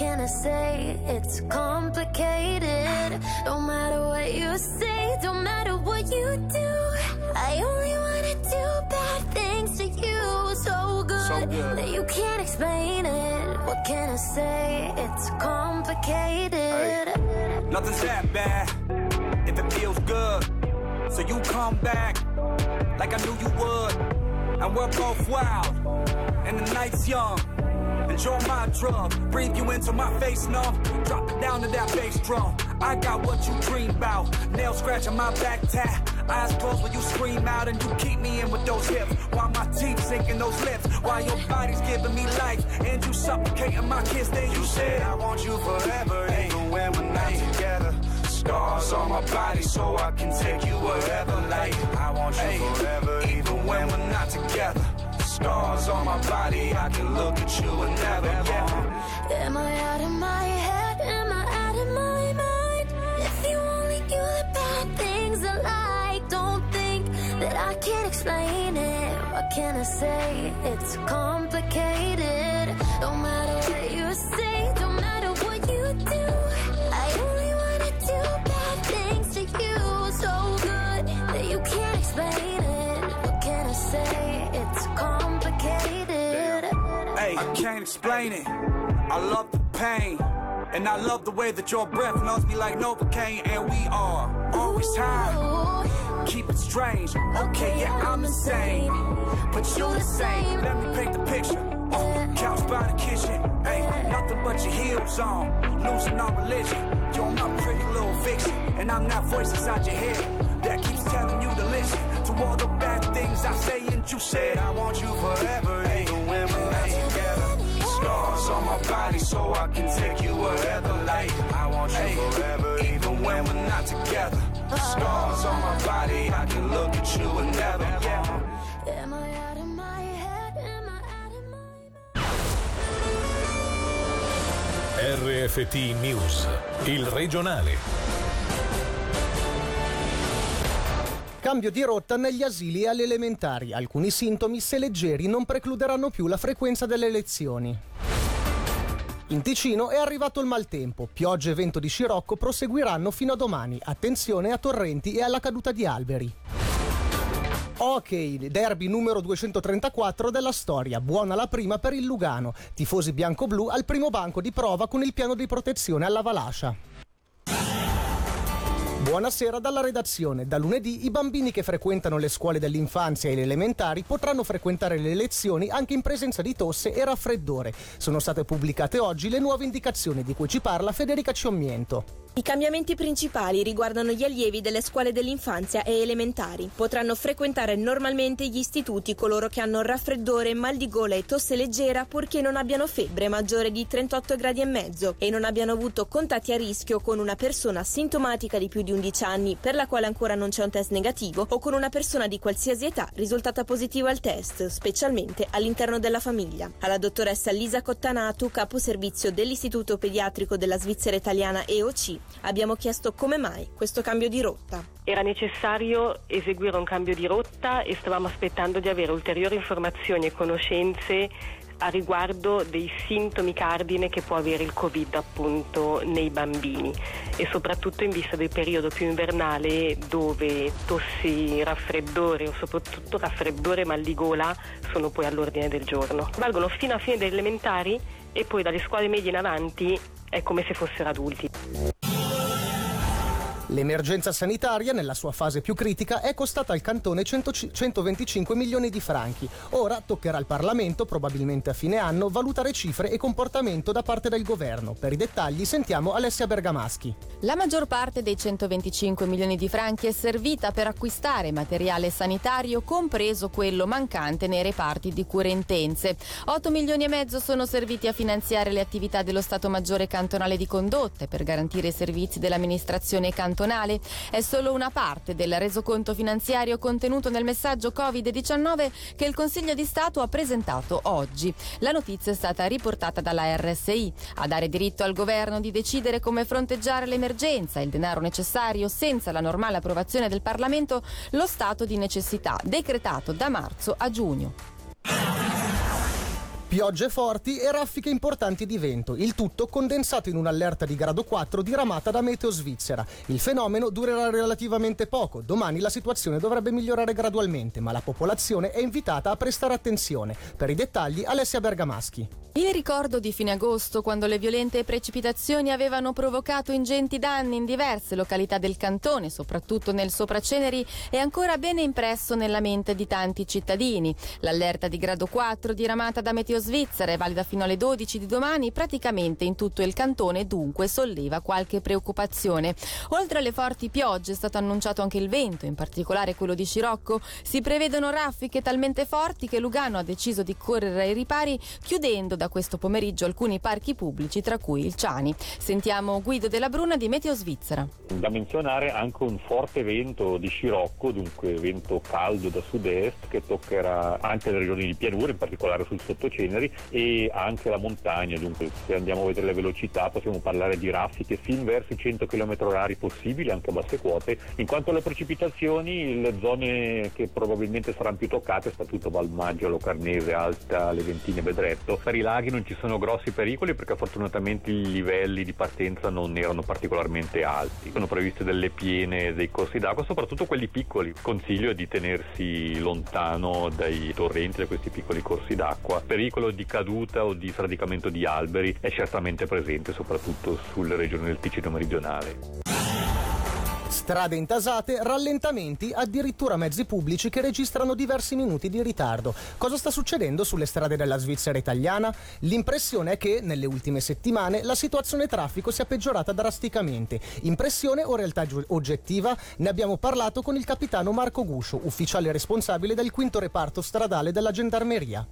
can I say? It's complicated. No matter what you say, don't matter what you do. I only wanna do bad things to you. So good, So good. that you can't explain it. What can I say? It's complicated. Nothing's that bad if it feels good. So you come back like I knew you would. And we're both wild, and the night's young. Enjoy my drug, breathe you into my face, no. Drop it down to that bass drum. I got what you dream about. Nail scratching my back tat. Eyes closed when you scream out and you keep me in with those hips. While my teeth sink in those lips. While your body's giving me life. And you suffocating my kiss. Then you said, I want you forever, even when we're not together. Scars on my body so I can take you wherever. Like, I want you forever, even when we're not together. Scars on my body, I can look at you and never, yeah. Am I out of my head? Am I out of my mind? If you only knew the bad things I like, don't think that I can't explain it. What can I say? It's complicated. No matter what you say, don't matter what you do. I only wanna do bad things to you. So good that you can't explain it. What can I say? Hey, I can't explain it. I love the pain. And I love the way that your breath melts me like Novocaine. And we are always high. Keep it strange. Okay, yeah, I'm insane. But you're the same. Let me paint the picture. Uh, couch by the kitchen. Hey, nothing but your heels on. Losing all religion. You're my pretty little fiction. And I'm that voice inside your head that keeps telling you to listen to all the bad things I say. And you said, I want you RFT News, il regionale. Cambio di rotta negli asili e alle elementari. Alcuni sintomi, se leggeri, non precluderanno più la frequenza delle lezioni. In Ticino è arrivato il maltempo. Piogge e vento di scirocco proseguiranno fino a domani. Attenzione a torrenti e alla caduta di alberi. Ok, derby numero 234 della storia. Buona la prima per il Lugano. Tifosi bianco-blu al primo banco di prova con il piano di protezione alla Valascia. Buonasera dalla redazione. Da lunedì i bambini che frequentano le scuole dell'infanzia e le elementari potranno frequentare le lezioni anche in presenza di tosse e raffreddore. Sono state pubblicate oggi le nuove indicazioni di cui ci parla Federica Ciommiento. I cambiamenti principali riguardano gli allievi delle scuole dell'infanzia e elementari. Potranno frequentare normalmente gli istituti coloro che hanno raffreddore, mal di gola e tosse leggera purché non abbiano febbre maggiore di 38 gradi e mezzo e non abbiano avuto contatti a rischio con una persona sintomatica di più di 11 anni per la quale ancora non c'è un test negativo o con una persona di qualsiasi età risultata positiva al test, specialmente all'interno della famiglia. Alla dottoressa Lisa Cottanatu, capo servizio dell'Istituto Pediatrico della Svizzera Italiana EOC, abbiamo chiesto come mai questo cambio di rotta. Era necessario eseguire un cambio di rotta e stavamo aspettando di avere ulteriori informazioni e conoscenze a riguardo dei sintomi cardine che può avere il Covid appunto nei bambini e soprattutto in vista del periodo più invernale dove tossi, raffreddore o soprattutto raffreddore e mal di gola sono poi all'ordine del giorno. Valgono fino a fine delle elementari e poi dalle scuole medie in avanti è come se fossero adulti. L'emergenza sanitaria, nella sua fase più critica, è costata al cantone 100 125 milioni di franchi. Ora toccherà al Parlamento, probabilmente a fine anno, valutare cifre e comportamento da parte del governo. Per i dettagli sentiamo Alessia Bergamaschi. La maggior parte dei 125 milioni di franchi è servita per acquistare materiale sanitario, compreso quello mancante nei reparti di cure intense. 8 milioni e mezzo sono serviti a finanziare le attività dello Stato Maggiore cantonale di condotte per garantire i servizi dell'amministrazione cantonale. È solo una parte del resoconto finanziario contenuto nel messaggio Covid-19 che il Consiglio di Stato ha presentato oggi. La notizia è stata riportata dalla RSI. A dare diritto al governo di decidere come fronteggiare l'emergenza il denaro necessario senza la normale approvazione del Parlamento lo stato di necessità decretato da marzo a giugno. Piogge forti e raffiche importanti di vento, il tutto condensato in un'allerta di grado 4 diramata da Meteo Svizzera. Il fenomeno durerà relativamente poco, domani la situazione dovrebbe migliorare gradualmente, ma la popolazione è invitata a prestare attenzione. Per i dettagli Alessia Bergamaschi. Il ricordo di fine agosto, quando le violente precipitazioni avevano provocato ingenti danni in diverse località del cantone, soprattutto nel Sopraceneri, è ancora bene impresso nella mente di tanti cittadini. L'allerta di grado 4 diramata da Meteo Svizzera è valida fino alle 12 di domani praticamente in tutto il cantone dunque solleva qualche preoccupazione. Oltre alle forti piogge è stato annunciato anche il vento, in particolare quello di Scirocco. Si prevedono raffiche talmente forti che Lugano ha deciso di correre ai ripari chiudendo da questo pomeriggio alcuni parchi pubblici tra cui il Ciani. Sentiamo Guido della Bruna di Meteo Svizzera. Da menzionare anche un forte vento di Scirocco, dunque vento caldo da sud-est che toccherà anche le regioni di pianura, in particolare sul sottoceneri generi e anche la montagna, dunque se andiamo a vedere le velocità possiamo parlare di raffiche fin verso i 100 km h possibili anche a basse quote. In quanto alle precipitazioni, le zone che probabilmente saranno più toccate, sta tutto Valmaggio, Locarnese, Alta, Leventine, Bedretto. Per i laghi non ci sono grossi pericoli perché fortunatamente i livelli di partenza non erano particolarmente alti. Sono previste delle piene dei corsi d'acqua, soprattutto quelli piccoli. Consiglio di tenersi lontano dai torrenti, da questi piccoli corsi d'acqua. Pericolo pericolo di caduta o di sradicamento di alberi è certamente presente soprattutto sulle regioni del Ticino meridionale. Strade intasate, rallentamenti, addirittura mezzi pubblici che registrano diversi minuti di ritardo. Cosa sta succedendo sulle strade della Svizzera italiana? L'impressione è che nelle ultime settimane la situazione traffico sia peggiorata drasticamente. Impressione o realtà oggettiva? Ne abbiamo parlato con il capitano Marco Guscio, ufficiale responsabile del quinto reparto stradale della Gendarmeria.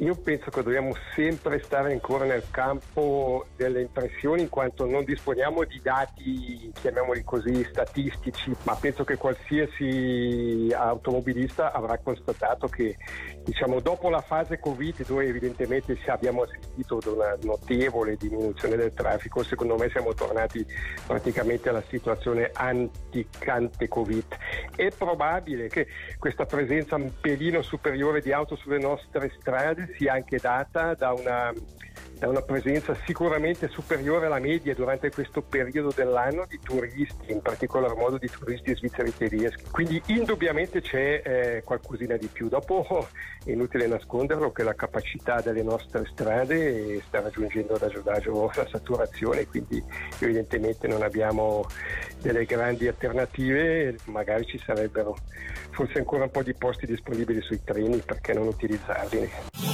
Io penso che dobbiamo sempre stare ancora nel campo delle impressioni in quanto non disponiamo di dati, chiamiamoli così, statistici, ma penso che qualsiasi automobilista avrà constatato che diciamo, dopo la fase Covid dove evidentemente abbiamo assistito ad una notevole diminuzione del traffico, secondo me siamo tornati praticamente alla situazione anticante Covid. È probabile che questa presenza un pelino superiore di auto sulle nostre strade sia anche data da una da una presenza sicuramente superiore alla media durante questo periodo dell'anno di turisti, in particolar modo di turisti svizzeri tedeschi. Quindi indubbiamente c'è eh, qualcosina di più. Dopo è inutile nasconderlo che la capacità delle nostre strade sta raggiungendo ad agio agio la saturazione, quindi evidentemente non abbiamo delle grandi alternative, magari ci sarebbero forse ancora un po' di posti disponibili sui treni, perché non utilizzarli?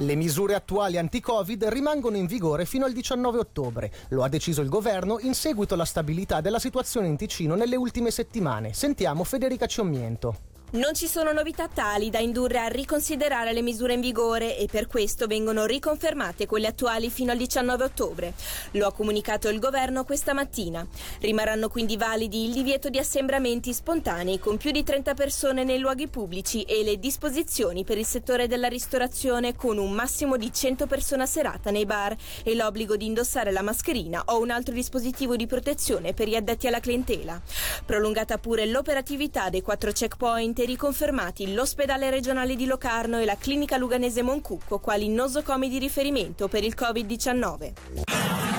Le misure attuali anti-Covid rimangono in vigore fino al 19 ottobre. Lo ha deciso il governo in seguito alla stabilità della situazione in Ticino nelle ultime settimane. Sentiamo Federica Ciommiento. Non ci sono novità tali da indurre a riconsiderare le misure in vigore e per questo vengono riconfermate quelle attuali fino al 19 ottobre. Lo ha comunicato il governo questa mattina. Rimarranno quindi validi il divieto di assembramenti spontanei con più di 30 persone nei luoghi pubblici e le disposizioni per il settore della ristorazione con un massimo di 100 persone a serata nei bar e l'obbligo di indossare la mascherina o un altro dispositivo di protezione per gli addetti alla clientela. Prolungata pure l'operatività dei quattro checkpoint riconfermati l'ospedale regionale di Locarno e la clinica luganese Moncucco quali nosocomi di riferimento per il Covid-19.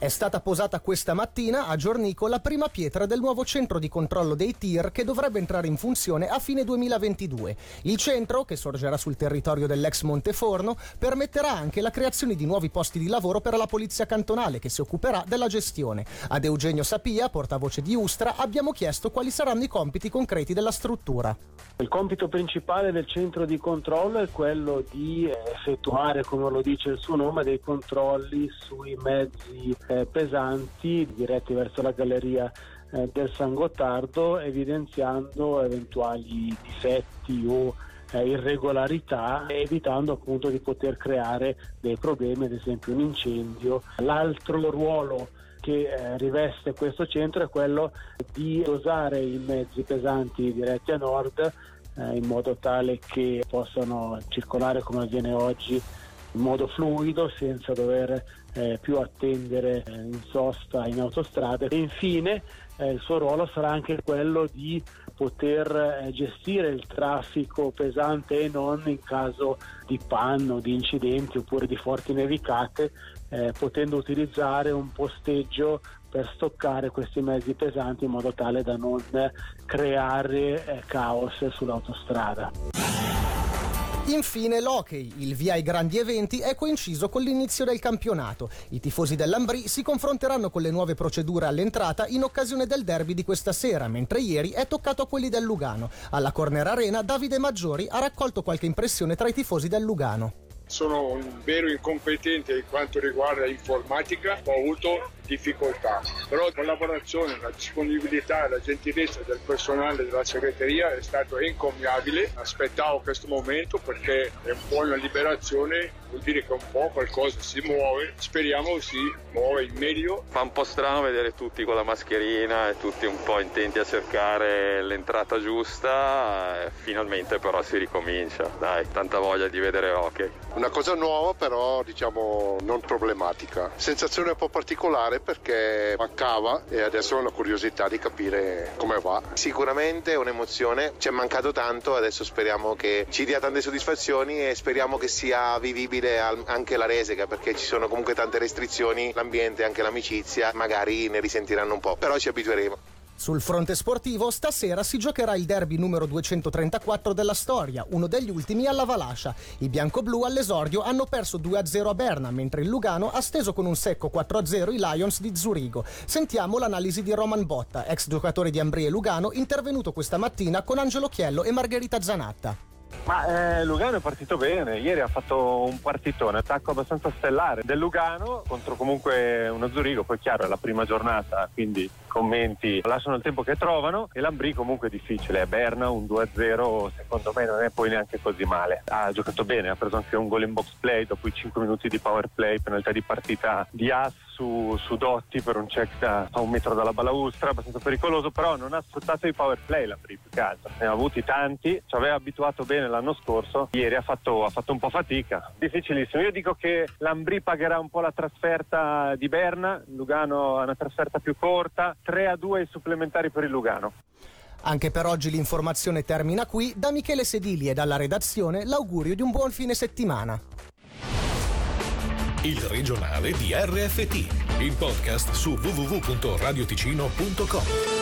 È stata posata questa mattina a Giornico la prima pietra del nuovo centro di controllo dei tir che dovrebbe entrare in funzione a fine 2022. Il centro, che sorgerà sul territorio dell'ex Monteforno, permetterà anche la creazione di nuovi posti di lavoro per la polizia cantonale che si occuperà della gestione. Ad Eugenio Sapia, portavoce di Ustra, abbiamo chiesto quali saranno i compiti concreti della struttura. Il compito principale del centro di controllo è quello di effettuare, come lo dice il suo nome, dei controlli sui mezzi eh, pesanti diretti verso la galleria eh, del San Gottardo evidenziando eventuali difetti o eh, irregolarità evitando appunto di poter creare dei problemi ad esempio un incendio. L'altro ruolo che eh, riveste questo centro è quello di dosare i mezzi pesanti diretti a nord eh, in modo tale che possano circolare come avviene oggi in modo fluido senza dover eh, più attendere eh, in sosta in autostrade e infine eh, il suo ruolo sarà anche quello di poter eh, gestire il traffico pesante e non in caso di panno, di incidenti oppure di forti nevicate, eh, potendo utilizzare un posteggio per stoccare questi mezzi pesanti in modo tale da non creare eh, caos sull'autostrada. Infine l'hockey, il via ai grandi eventi, è coinciso con l'inizio del campionato. I tifosi dell'Ambrì si confronteranno con le nuove procedure all'entrata in occasione del derby di questa sera, mentre ieri è toccato a quelli del Lugano. Alla Corner Arena Davide Maggiori ha raccolto qualche impressione tra i tifosi del Lugano. Sono un vero incompetente in quanto riguarda informatica, ho avuto difficoltà. Però la collaborazione, la disponibilità e la gentilezza del personale della segreteria è stato incommiabile. Aspettavo questo momento perché è un po' una liberazione, vuol dire che un po' qualcosa si muove. Speriamo si muove in meglio. Fa un po' strano vedere tutti con la mascherina e tutti un po' intenti a cercare l'entrata giusta. Finalmente però si ricomincia. Dai, tanta voglia di vedere hockey. Una cosa nuova però diciamo non problematica. Sensazione un po' particolare perché mancava e adesso ho la curiosità di capire come va. Sicuramente un'emozione, ci è mancato tanto, adesso speriamo che ci dia tante soddisfazioni e speriamo che sia vivibile anche la Reseca perché ci sono comunque tante restrizioni, l'ambiente, anche l'amicizia, magari ne risentiranno un po', però ci abitueremo. Sul fronte sportivo, stasera si giocherà il derby numero 234 della storia, uno degli ultimi alla Valascia. I bianco-blu all'esordio hanno perso 2-0 a Berna, mentre il Lugano ha steso con un secco 4-0 i Lions di Zurigo. Sentiamo l'analisi di Roman Botta, ex giocatore di Ambrie Lugano, intervenuto questa mattina con Angelo Chiello e Margherita Zanatta. Ma eh, Lugano è partito bene, ieri ha fatto un partitone, attacco abbastanza stellare del Lugano contro comunque uno Zurigo, poi chiaro è la prima giornata, quindi commenti lasciano il tempo che trovano e l'Ambrì comunque è difficile, è Berna un 2-0 secondo me non è poi neanche così male, ha giocato bene, ha preso anche un gol in box play dopo i 5 minuti di power play, penalità di partita di Ass su, su Dotti per un check da, a un metro dalla balaustra, abbastanza pericoloso, però non ha sfruttato i power play l'Ambrì più che altro, ne ha avuti tanti, ci aveva abituato bene l'anno scorso, ieri ha fatto, ha fatto un po' fatica, difficilissimo, io dico che l'Ambrì pagherà un po' la trasferta di Berna, Lugano ha una trasferta più corta, 3 a 2 i supplementari per il Lugano. Anche per oggi l'informazione termina qui. Da Michele Sedili e dalla redazione l'augurio di un buon fine settimana. Il regionale di RFT, il podcast su www.radioticino.com.